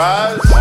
rise,